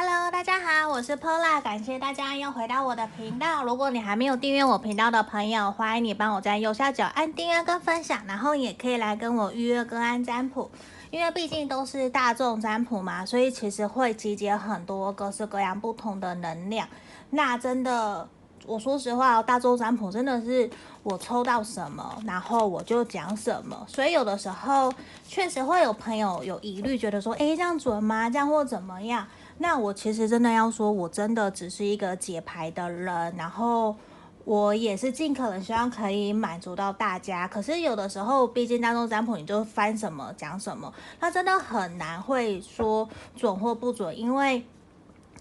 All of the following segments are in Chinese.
Hello，大家好，我是 Pola，感谢大家又回到我的频道。如果你还没有订阅我频道的朋友，欢迎你帮我在右下角按订阅跟分享，然后也可以来跟我预约个案占卜。因为毕竟都是大众占卜嘛，所以其实会集结很多各式各样不同的能量。那真的，我说实话，大众占卜真的是我抽到什么，然后我就讲什么。所以有的时候确实会有朋友有疑虑，觉得说，诶，这样准吗？这样或怎么样？那我其实真的要说，我真的只是一个解牌的人，然后我也是尽可能希望可以满足到大家。可是有的时候，毕竟大众占卜，你就翻什么讲什么，那真的很难会说准或不准，因为。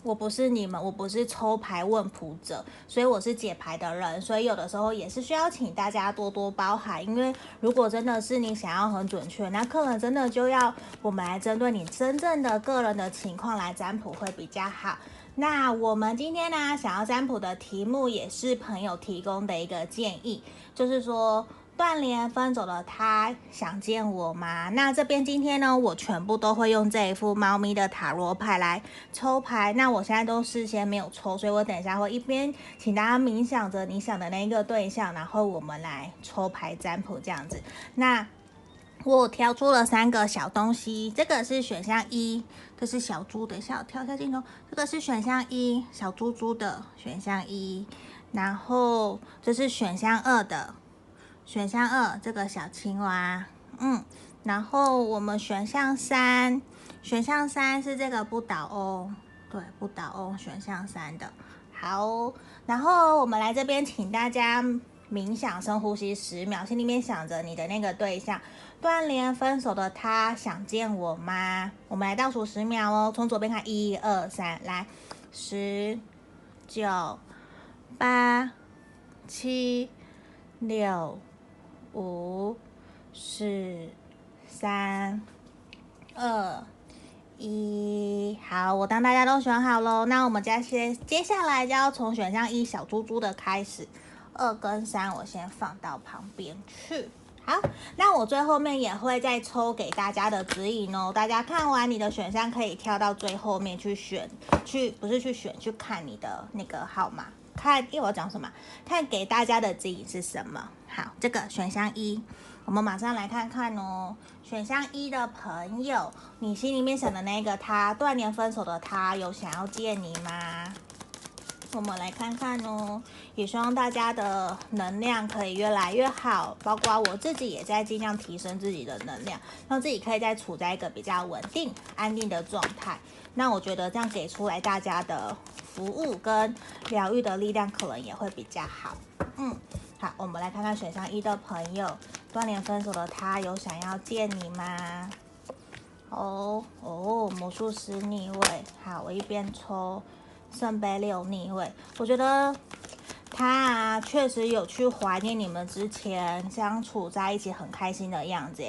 我不是你们，我不是抽牌问卜者，所以我是解牌的人，所以有的时候也是需要请大家多多包涵。因为如果真的是你想要很准确，那客人真的就要我们来针对你真正的个人的情况来占卜会比较好。那我们今天呢，想要占卜的题目也是朋友提供的一个建议，就是说。断联分走了他想见我吗？那这边今天呢，我全部都会用这一副猫咪的塔罗牌来抽牌。那我现在都事先没有抽，所以我等一下会一边请大家冥想着你想的那一个对象，然后我们来抽牌占卜这样子。那我挑出了三个小东西，这个是选项一，这是小猪，等一下我跳一下镜头，这个是选项一，小猪猪的选项一，然后这是选项二的。选项二，这个小青蛙，嗯，然后我们选项三，选项三是这个不倒翁，对，不倒翁，选项三的，好，然后我们来这边，请大家冥想，深呼吸十秒，心里面想着你的那个对象，断联分手的他想见我吗？我们来倒数十秒哦，从左边看，一二三，来，十、九、八、七、六。五、四、三、二、一，好，我当大家都选好喽。那我们接接接下来就要从选项一小猪猪的开始，二跟三我先放到旁边去。好，那我最后面也会再抽给大家的指引哦。大家看完你的选项，可以跳到最后面去选，去不是去选，去看你的那个号码。看，因为我讲什么？看给大家的指引是什么？好，这个选项一，我们马上来看看哦。选项一的朋友，你心里面想的那个他，断联分手的他，有想要见你吗？我们来看看哦。也希望大家的能量可以越来越好，包括我自己也在尽量提升自己的能量，让自己可以再处在一个比较稳定、安定的状态。那我觉得这样给出来大家的。服务跟疗愈的力量可能也会比较好。嗯，好，我们来看看选项一的朋友，断联分手的他有想要见你吗？哦哦，魔术师逆位。好，我一边抽圣杯六逆位，我觉得。他啊，确实有去怀念你们之前相处在一起很开心的样子。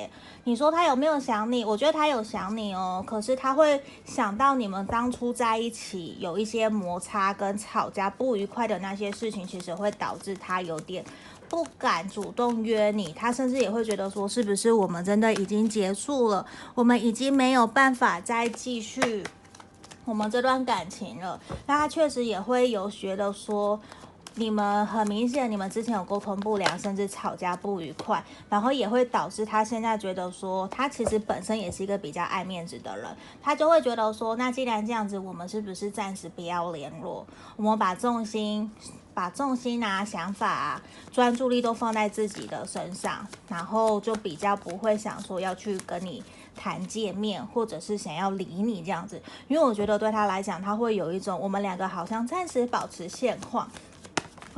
你说他有没有想你？我觉得他有想你哦。可是他会想到你们当初在一起有一些摩擦跟吵架不愉快的那些事情，其实会导致他有点不敢主动约你。他甚至也会觉得说，是不是我们真的已经结束了？我们已经没有办法再继续我们这段感情了。那他确实也会有觉得说。你们很明显，你们之前有沟通不良，甚至吵架不愉快，然后也会导致他现在觉得说，他其实本身也是一个比较爱面子的人，他就会觉得说，那既然这样子，我们是不是暂时不要联络？我们把重心、把重心啊、想法啊、专注力都放在自己的身上，然后就比较不会想说要去跟你谈见面，或者是想要理你这样子，因为我觉得对他来讲，他会有一种我们两个好像暂时保持现况。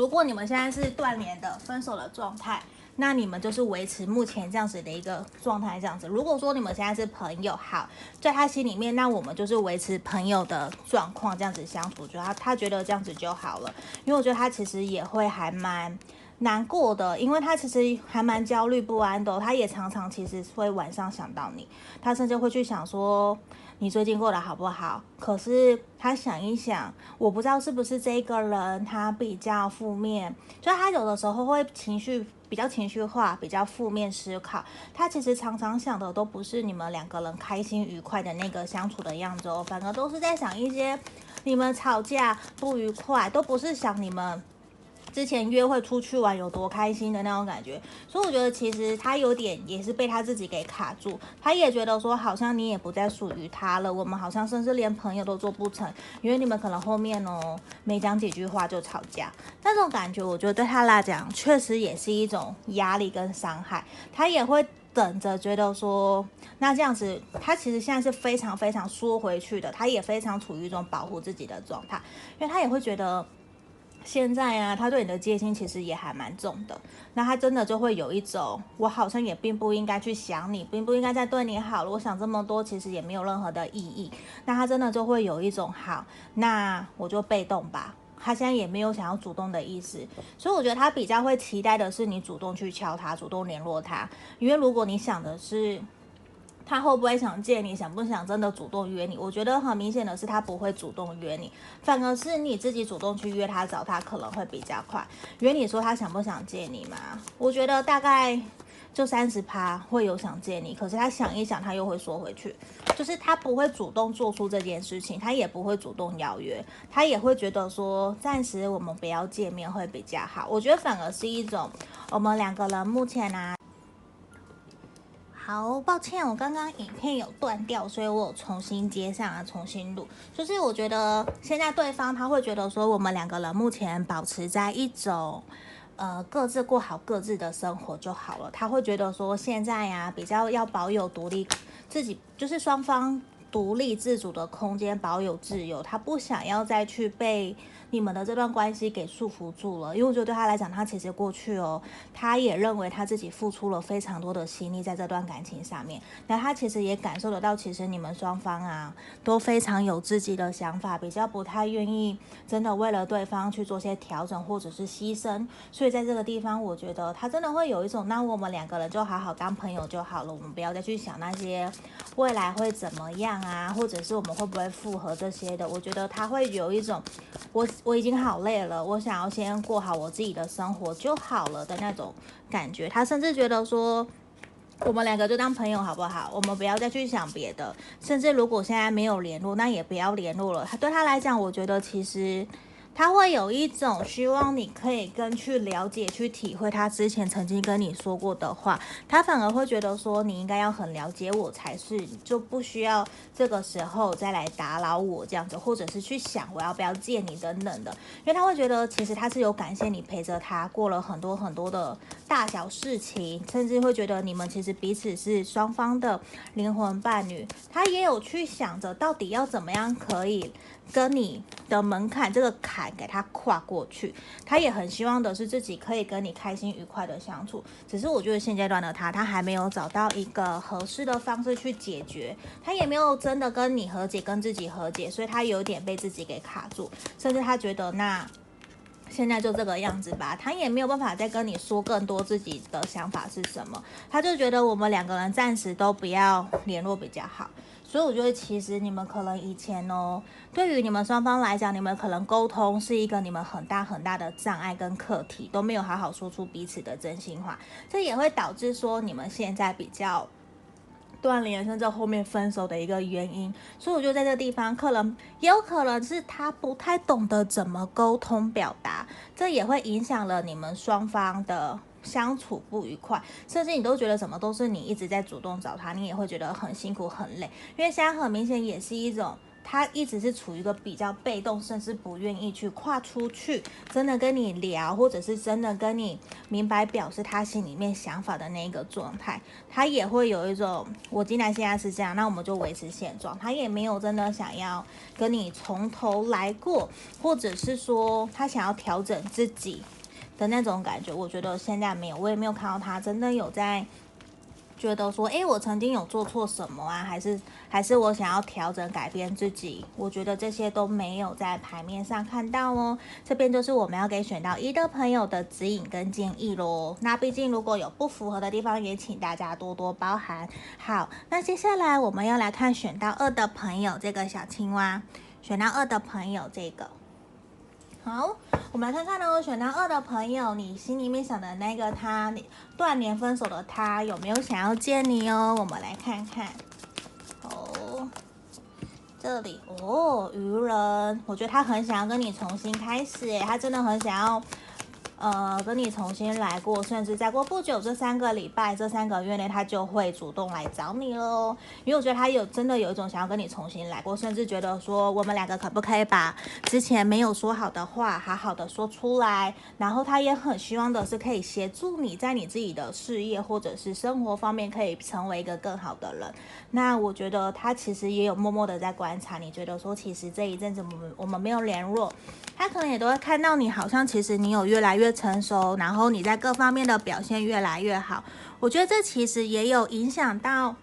如果你们现在是断联的、分手的状态，那你们就是维持目前这样子的一个状态，这样子。如果说你们现在是朋友，好，在他心里面，那我们就是维持朋友的状况，这样子相处，就他他觉得这样子就好了。因为我觉得他其实也会还蛮难过的，因为他其实还蛮焦虑不安的，他也常常其实会晚上想到你，他甚至会去想说。你最近过得好不好？可是他想一想，我不知道是不是这个人他比较负面，就他有的时候会情绪比较情绪化，比较负面思考。他其实常常想的都不是你们两个人开心愉快的那个相处的样子哦，反而都是在想一些你们吵架不愉快，都不是想你们。之前约会出去玩有多开心的那种感觉，所以我觉得其实他有点也是被他自己给卡住，他也觉得说好像你也不再属于他了，我们好像甚至连朋友都做不成，因为你们可能后面哦没讲几句话就吵架，那种感觉我觉得对他来讲确实也是一种压力跟伤害，他也会等着觉得说那这样子，他其实现在是非常非常缩回去的，他也非常处于一种保护自己的状态，因为他也会觉得。现在啊，他对你的戒心其实也还蛮重的。那他真的就会有一种，我好像也并不应该去想你，并不应该再对你好了。我想这么多，其实也没有任何的意义。那他真的就会有一种，好，那我就被动吧。他现在也没有想要主动的意思，所以我觉得他比较会期待的是你主动去敲他，主动联络他。因为如果你想的是。他会不会想见你？想不想真的主动约你？我觉得很明显的是，他不会主动约你，反而是你自己主动去约他，找他可能会比较快。约你说他想不想见你嘛？我觉得大概就三十趴会有想见你，可是他想一想，他又会缩回去，就是他不会主动做出这件事情，他也不会主动邀约，他也会觉得说暂时我们不要见面会比较好。我觉得反而是一种我们两个人目前、啊。好抱歉，我刚刚影片有断掉，所以我有重新接上啊，重新录。就是我觉得现在对方他会觉得说，我们两个人目前保持在一种，呃，各自过好各自的生活就好了。他会觉得说，现在呀，比较要保有独立，自己就是双方独立自主的空间，保有自由。他不想要再去被。你们的这段关系给束缚住了，因为我觉得对他来讲，他其实过去哦，他也认为他自己付出了非常多的心力在这段感情上面。那他其实也感受得到，其实你们双方啊都非常有自己的想法，比较不太愿意真的为了对方去做些调整或者是牺牲。所以在这个地方，我觉得他真的会有一种，那我们两个人就好好当朋友就好了，我们不要再去想那些未来会怎么样啊，或者是我们会不会复合这些的。我觉得他会有一种我。我已经好累了，我想要先过好我自己的生活就好了的那种感觉。他甚至觉得说，我们两个就当朋友好不好？我们不要再去想别的。甚至如果现在没有联络，那也不要联络了。他对他来讲，我觉得其实。他会有一种希望你可以跟去了解、去体会他之前曾经跟你说过的话，他反而会觉得说你应该要很了解我才是，就不需要这个时候再来打扰我这样子，或者是去想我要不要见你等等的，因为他会觉得其实他是有感谢你陪着他过了很多很多的大小事情，甚至会觉得你们其实彼此是双方的灵魂伴侣，他也有去想着到底要怎么样可以。跟你的门槛这个坎给他跨过去，他也很希望的是自己可以跟你开心愉快的相处。只是我觉得现阶段的他，他还没有找到一个合适的方式去解决，他也没有真的跟你和解，跟自己和解，所以他有点被自己给卡住，甚至他觉得那现在就这个样子吧，他也没有办法再跟你说更多自己的想法是什么，他就觉得我们两个人暂时都不要联络比较好。所以我觉得，其实你们可能以前哦，对于你们双方来讲，你们可能沟通是一个你们很大很大的障碍跟课题，都没有好好说出彼此的真心话，这也会导致说你们现在比较断联，甚至后面分手的一个原因。所以我觉得在这个地方，可能也有可能是他不太懂得怎么沟通表达，这也会影响了你们双方的。相处不愉快，甚至你都觉得什么都是你一直在主动找他，你也会觉得很辛苦很累。因为现在很明显也是一种，他一直是处于一个比较被动，甚至不愿意去跨出去，真的跟你聊，或者是真的跟你明白表示他心里面想法的那一个状态。他也会有一种，我既然现在是这样，那我们就维持现状。他也没有真的想要跟你从头来过，或者是说他想要调整自己的那种感觉，我觉得现在没有，我也没有看到他真的有在觉得说，诶，我曾经有做错什么啊？还是还是我想要调整改变自己？我觉得这些都没有在牌面上看到哦。这边就是我们要给选到一的朋友的指引跟建议喽。那毕竟如果有不符合的地方，也请大家多多包涵。好，那接下来我们要来看选到二的朋友这个小青蛙，选到二的朋友这个。好，我们来看看呢，选到二的朋友，你心里面想的那个他，你断联分手的他，有没有想要见你哦？我们来看看。哦，这里哦，愚人，我觉得他很想要跟你重新开始，哎，他真的很想要。呃，跟你重新来过，甚至再过不久，这三个礼拜、这三个月内，他就会主动来找你喽。因为我觉得他有真的有一种想要跟你重新来过，甚至觉得说我们两个可不可以把之前没有说好的话好好的说出来。然后他也很希望的是可以协助你在你自己的事业或者是生活方面可以成为一个更好的人。那我觉得他其实也有默默的在观察你，觉得说其实这一阵子我们我们没有联络，他可能也都会看到你，好像其实你有越来越成熟，然后你在各方面的表现越来越好，我觉得这其实也有影响到。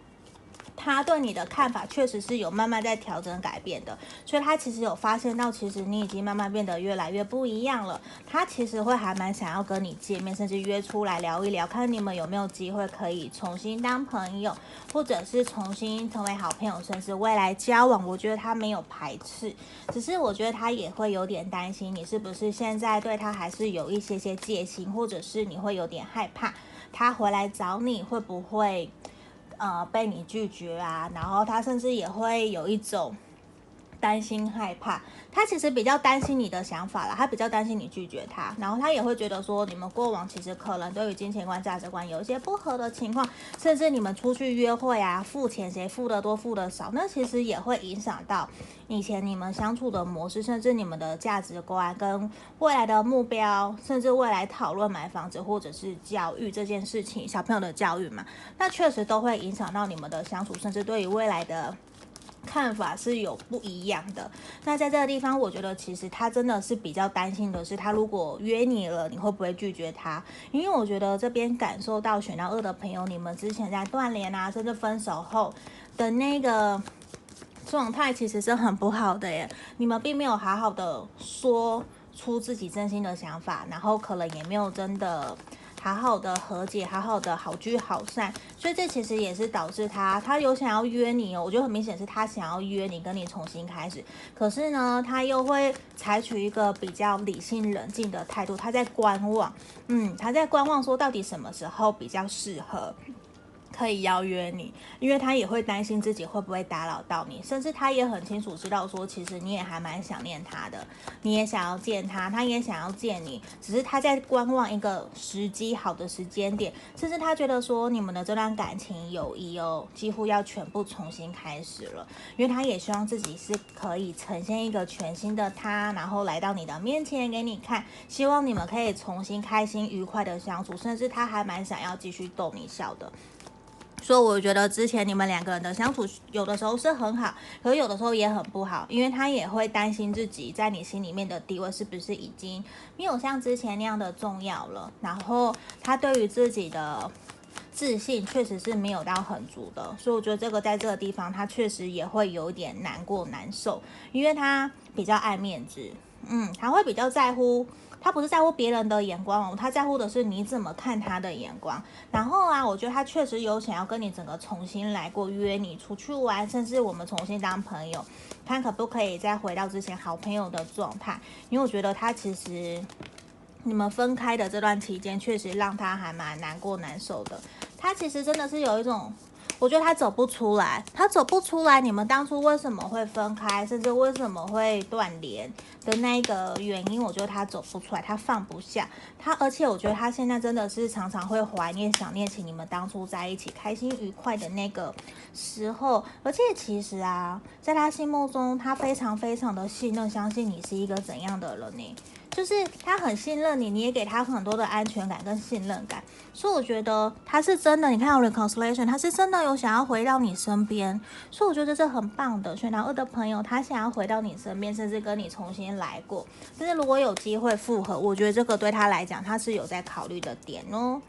他对你的看法确实是有慢慢在调整改变的，所以他其实有发现到，其实你已经慢慢变得越来越不一样了。他其实会还蛮想要跟你见面，甚至约出来聊一聊，看你们有没有机会可以重新当朋友，或者是重新成为好朋友，甚至未来交往。我觉得他没有排斥，只是我觉得他也会有点担心你是不是现在对他还是有一些些戒心，或者是你会有点害怕他回来找你会不会。呃，被你拒绝啊，然后他甚至也会有一种担心害怕，他其实比较担心你的想法啦，他比较担心你拒绝他，然后他也会觉得说，你们过往其实可能对于金钱观、价值观有一些不合的情况，甚至你们出去约会啊，付钱谁付的多，付的少，那其实也会影响到以前你们相处的模式，甚至你们的价值观跟未来的目标，甚至未来讨论买房子或者是教育这件事情，小朋友的教育嘛，那确实都会影响到你们的相处，甚至对于未来的。看法是有不一样的。那在这个地方，我觉得其实他真的是比较担心的是，他如果约你了，你会不会拒绝他？因为我觉得这边感受到选到二的朋友，你们之前在断联啊，甚至分手后的那个状态，其实是很不好的耶。你们并没有好好的说出自己真心的想法，然后可能也没有真的。好好的和解，好好的好聚好散，所以这其实也是导致他，他有想要约你哦，我觉得很明显是他想要约你，跟你重新开始，可是呢，他又会采取一个比较理性冷静的态度，他在观望，嗯，他在观望，说到底什么时候比较适合。可以邀约你，因为他也会担心自己会不会打扰到你，甚至他也很清楚知道说，其实你也还蛮想念他的，你也想要见他，他也想要见你，只是他在观望一个时机好的时间点，甚至他觉得说你们的这段感情友谊哦，几乎要全部重新开始了，因为他也希望自己是可以呈现一个全新的他，然后来到你的面前给你看，希望你们可以重新开心愉快的相处，甚至他还蛮想要继续逗你笑的。所以我觉得之前你们两个人的相处有的时候是很好，可有的时候也很不好，因为他也会担心自己在你心里面的地位是不是已经没有像之前那样的重要了。然后他对于自己的自信确实是没有到很足的，所以我觉得这个在这个地方他确实也会有点难过难受，因为他比较爱面子，嗯，他会比较在乎。他不是在乎别人的眼光哦，他在乎的是你怎么看他的眼光。然后啊，我觉得他确实有想要跟你整个重新来过，约你出去玩，甚至我们重新当朋友，看可不可以再回到之前好朋友的状态。因为我觉得他其实你们分开的这段期间，确实让他还蛮难过难受的。他其实真的是有一种。我觉得他走不出来，他走不出来。你们当初为什么会分开，甚至为什么会断联的那个原因，我觉得他走不出来，他放不下他。而且我觉得他现在真的是常常会怀念、想念起你们当初在一起开心愉快的那个时候。而且其实啊，在他心目中，他非常非常的信任、相信你是一个怎样的人呢？就是他很信任你，你也给他很多的安全感跟信任感，所以我觉得他是真的。你看到 reconciliation，他是真的有想要回到你身边，所以我觉得这是很棒的。选到二的朋友，他想要回到你身边，甚至跟你重新来过。但是如果有机会复合，我觉得这个对他来讲，他是有在考虑的点哦。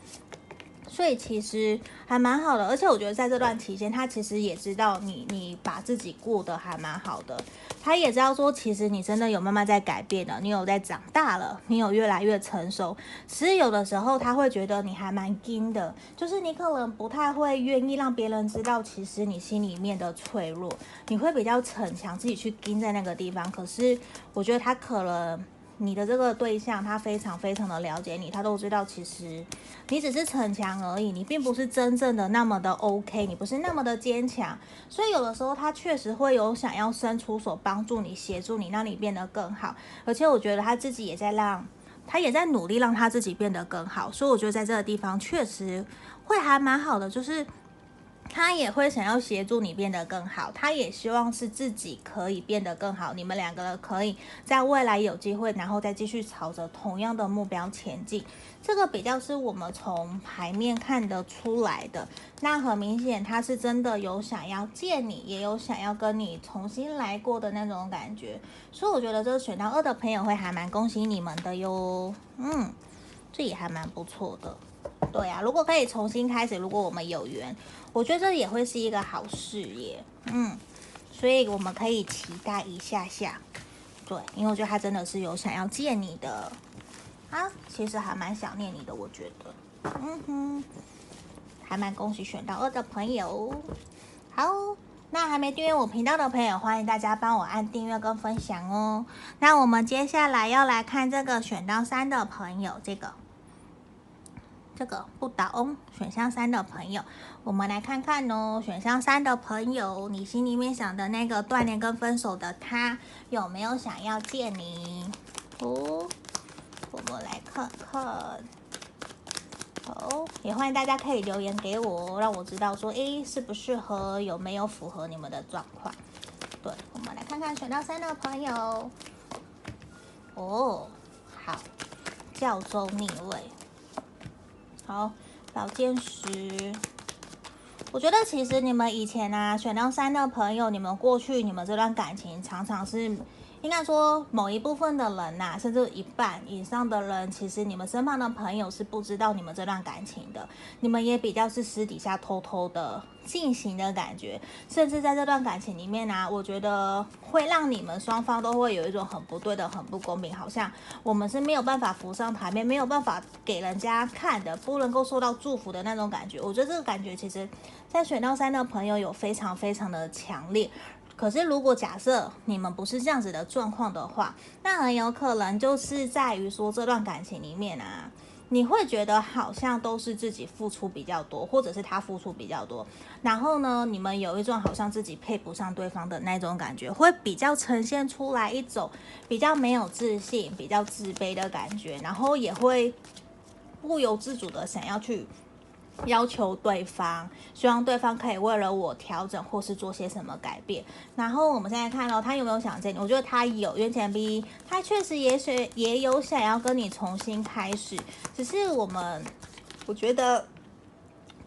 所以其实还蛮好的，而且我觉得在这段期间，他其实也知道你，你把自己过得还蛮好的。他也知道说，其实你真的有慢慢在改变的，你有在长大了，你有越来越成熟。其实有的时候他会觉得你还蛮硬的，就是你可能不太会愿意让别人知道，其实你心里面的脆弱，你会比较逞强，自己去硬在那个地方。可是我觉得他可能。你的这个对象，他非常非常的了解你，他都知道其实你只是逞强而已，你并不是真正的那么的 OK，你不是那么的坚强，所以有的时候他确实会有想要伸出手帮助你、协助你，让你变得更好。而且我觉得他自己也在让，他也在努力让他自己变得更好，所以我觉得在这个地方确实会还蛮好的，就是。他也会想要协助你变得更好，他也希望是自己可以变得更好，你们两个人可以在未来有机会，然后再继续朝着同样的目标前进。这个比较是我们从牌面看得出来的。那很明显，他是真的有想要见你，也有想要跟你重新来过的那种感觉。所以我觉得这个选到二的朋友会还蛮恭喜你们的哟。嗯，这也还蛮不错的。对呀，如果可以重新开始，如果我们有缘。我觉得这也会是一个好事耶，嗯，所以我们可以期待一下下，对，因为我觉得他真的是有想要见你的，啊，其实还蛮想念你的，我觉得，嗯哼，还蛮恭喜选到二的朋友，好，那还没订阅我频道的朋友，欢迎大家帮我按订阅跟分享哦。那我们接下来要来看这个选到三的朋友，这个。这个不倒翁选项三的朋友，我们来看看哦。选项三的朋友，你心里面想的那个断联跟分手的他，有没有想要见你？哦，我们来看看。好，也欢迎大家可以留言给我，让我知道说，诶，适不适合，有没有符合你们的状况？对，我们来看看选到三的朋友。哦，好，教宗逆位。好，宝剑十。我觉得其实你们以前啊，选到三的朋友，你们过去你们这段感情常常是。应该说，某一部分的人呐、甚至一半以上的人，其实你们身旁的朋友是不知道你们这段感情的。你们也比较是私底下偷偷的进行的感觉，甚至在这段感情里面呢、我觉得会让你们双方都会有一种很不对的、很不公平，好像我们是没有办法浮上台面，没有办法给人家看的，不能够受到祝福的那种感觉。我觉得这个感觉，其实，在选到三的朋友有非常非常的强烈。可是，如果假设你们不是这样子的状况的话，那很有可能就是在于说这段感情里面啊，你会觉得好像都是自己付出比较多，或者是他付出比较多，然后呢，你们有一种好像自己配不上对方的那种感觉，会比较呈现出来一种比较没有自信、比较自卑的感觉，然后也会不由自主的想要去。要求对方，希望对方可以为了我调整或是做些什么改变。然后我们现在看到他有没有想见你？我觉得他有，因为前 B 他确实也许也有想要跟你重新开始，只是我们我觉得。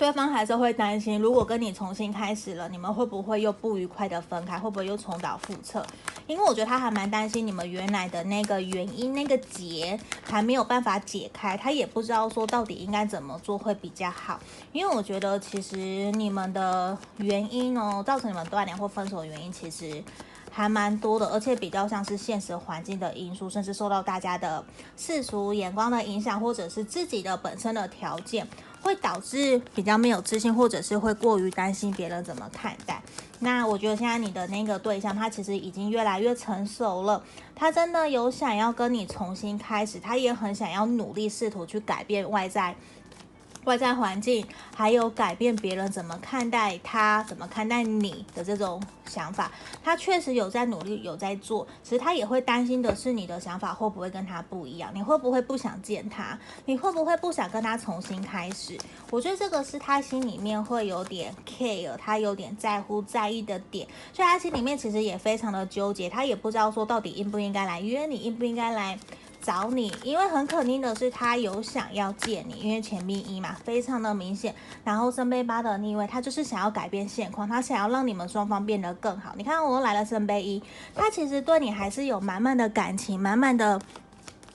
对方还是会担心，如果跟你重新开始了，你们会不会又不愉快的分开？会不会又重蹈覆辙？因为我觉得他还蛮担心你们原来的那个原因，那个结还没有办法解开，他也不知道说到底应该怎么做会比较好。因为我觉得其实你们的原因哦，造成你们断联或分手的原因，其实还蛮多的，而且比较像是现实环境的因素，甚至受到大家的世俗眼光的影响，或者是自己的本身的条件。会导致比较没有自信，或者是会过于担心别人怎么看待。那我觉得现在你的那个对象，他其实已经越来越成熟了，他真的有想要跟你重新开始，他也很想要努力试图去改变外在。外在环境，还有改变别人怎么看待他，怎么看待你的这种想法，他确实有在努力，有在做。其实他也会担心的是，你的想法会不会跟他不一样？你会不会不想见他？你会不会不想跟他重新开始？我觉得这个是他心里面会有点 care，他有点在乎、在意的点。所以他心里面其实也非常的纠结，他也不知道说到底应不应该来约你，应不应该来。找你，因为很肯定的是他有想要见你，因为前面一嘛，非常的明显。然后圣杯八的逆位，他就是想要改变现况，他想要让你们双方变得更好。你看，我又来了圣杯一，他其实对你还是有满满的感情，满满的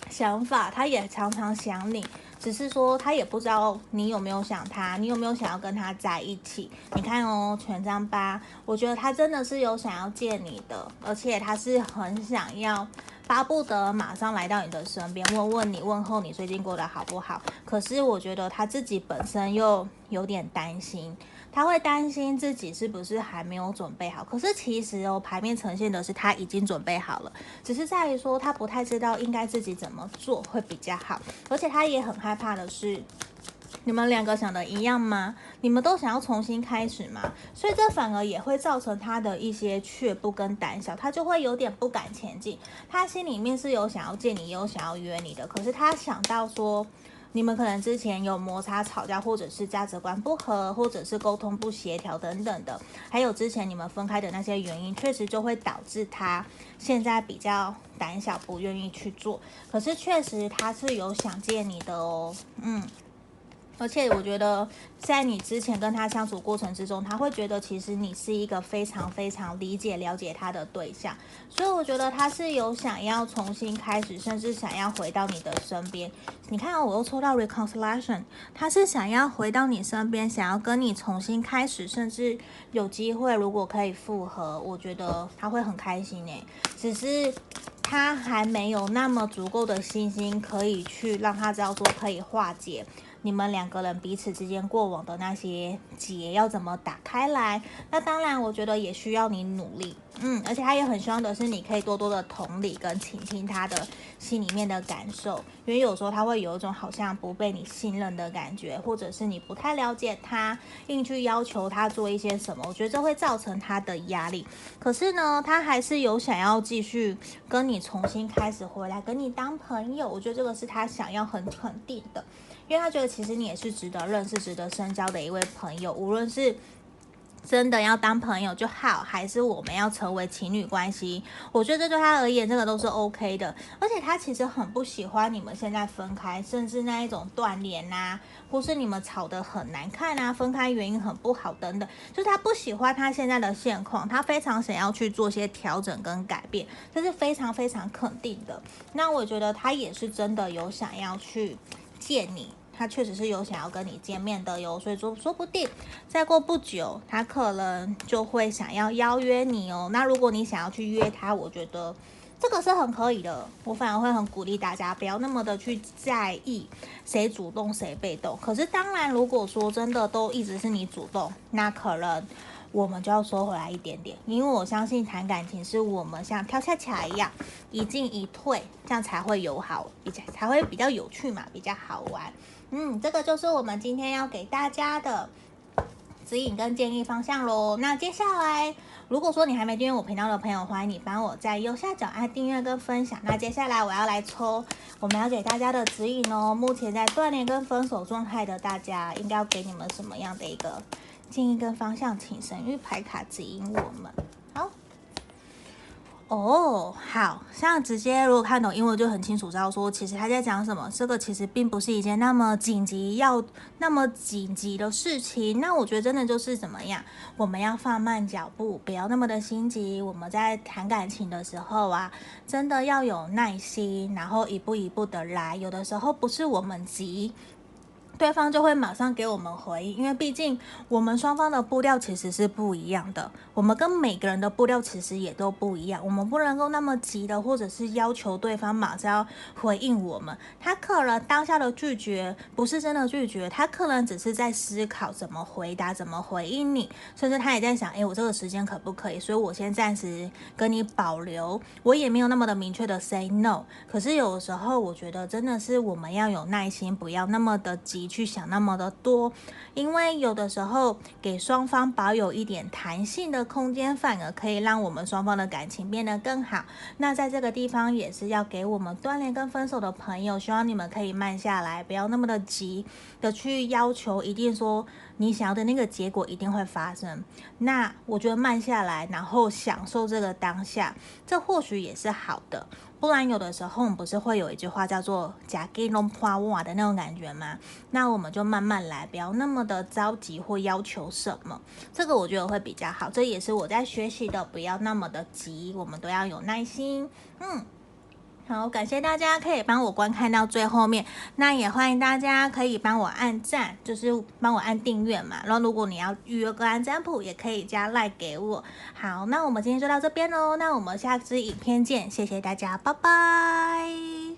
想法，他也常常想你。只是说他也不知道你有没有想他，你有没有想要跟他在一起。你看哦，权杖八，我觉得他真的是有想要见你的，而且他是很想要。巴不得马上来到你的身边，问问你，问候你最近过得好不好。可是我觉得他自己本身又有点担心，他会担心自己是不是还没有准备好。可是其实哦，牌面呈现的是他已经准备好了，只是在于说他不太知道应该自己怎么做会比较好，而且他也很害怕的是。你们两个想的一样吗？你们都想要重新开始吗？所以这反而也会造成他的一些却步跟胆小，他就会有点不敢前进。他心里面是有想要见你，有想要约你的，可是他想到说，你们可能之前有摩擦、吵架，或者是价值观不合，或者是沟通不协调等等的，还有之前你们分开的那些原因，确实就会导致他现在比较胆小，不愿意去做。可是确实他是有想见你的哦，嗯。而且我觉得，在你之前跟他相处过程之中，他会觉得其实你是一个非常非常理解、了解他的对象，所以我觉得他是有想要重新开始，甚至想要回到你的身边。你看，我又抽到 reconciliation，他是想要回到你身边，想要跟你重新开始，甚至有机会，如果可以复合，我觉得他会很开心诶。只是他还没有那么足够的信心，可以去让他知道说可以化解。你们两个人彼此之间过往的那些结要怎么打开来？那当然，我觉得也需要你努力。嗯，而且他也很希望的是，你可以多多的同理跟倾听他的心里面的感受，因为有时候他会有一种好像不被你信任的感觉，或者是你不太了解他，硬去要求他做一些什么，我觉得这会造成他的压力。可是呢，他还是有想要继续跟你重新开始回来，跟你当朋友。我觉得这个是他想要很肯定的。因为他觉得其实你也是值得认识、值得深交的一位朋友，无论是真的要当朋友就好，还是我们要成为情侣关系，我觉得这对他而言，这个都是 OK 的。而且他其实很不喜欢你们现在分开，甚至那一种断联啊，或是你们吵得很难看啊，分开原因很不好等等，就是他不喜欢他现在的现况，他非常想要去做些调整跟改变，这是非常非常肯定的。那我觉得他也是真的有想要去。见你，他确实是有想要跟你见面的哟，所以说说不定再过不久，他可能就会想要邀约你哦。那如果你想要去约他，我觉得这个是很可以的。我反而会很鼓励大家不要那么的去在意谁主动谁被动。可是当然，如果说真的都一直是你主动，那可能。我们就要收回来一点点，因为我相信谈感情是我们像跳恰恰一样，一进一退，这样才会友好，比较才会比较有趣嘛，比较好玩。嗯，这个就是我们今天要给大家的指引跟建议方向喽。那接下来，如果说你还没订阅我频道的朋友，欢迎你帮我在右下角按订阅跟分享。那接下来我要来抽我们要给大家的指引哦。目前在锻炼跟分手状态的大家，应该要给你们什么样的一个？建议跟方向，请神諭牌卡指引我们。哦，好像直接如果看懂英文就很清楚，知道说其实他在讲什么。这个其实并不是一件那么紧急要那么紧急的事情。那我觉得真的就是怎么样，我们要放慢脚步，不要那么的心急。我们在谈感情的时候啊，真的要有耐心，然后一步一步的来。有的时候不是我们急。对方就会马上给我们回应，因为毕竟我们双方的步调其实是不一样的，我们跟每个人的步调其实也都不一样，我们不能够那么急的，或者是要求对方马上要回应我们。他可能当下的拒绝不是真的拒绝，他可能只是在思考怎么回答、怎么回应你，甚至他也在想，诶，我这个时间可不可以？所以我先暂时跟你保留，我也没有那么的明确的 say no。可是有时候，我觉得真的是我们要有耐心，不要那么的急。去想那么的多，因为有的时候给双方保有一点弹性的空间，反而可以让我们双方的感情变得更好。那在这个地方也是要给我们锻炼跟分手的朋友，希望你们可以慢下来，不要那么的急的去要求，一定说你想要的那个结果一定会发生。那我觉得慢下来，然后享受这个当下，这或许也是好的。不然有的时候，我们不是会有一句话叫做“假给弄破碗”的那种感觉吗？那我们就慢慢来，不要那么的着急或要求什么。这个我觉得会比较好。这也是我在学习的，不要那么的急，我们都要有耐心。嗯，好，感谢大家可以帮我观看到最后面，那也欢迎大家可以帮我按赞，就是帮我按订阅嘛。然后如果你要预约个案占卜，也可以加 like 给我。好，那我们今天就到这边喽，那我们下支影片见，谢谢大家，拜拜。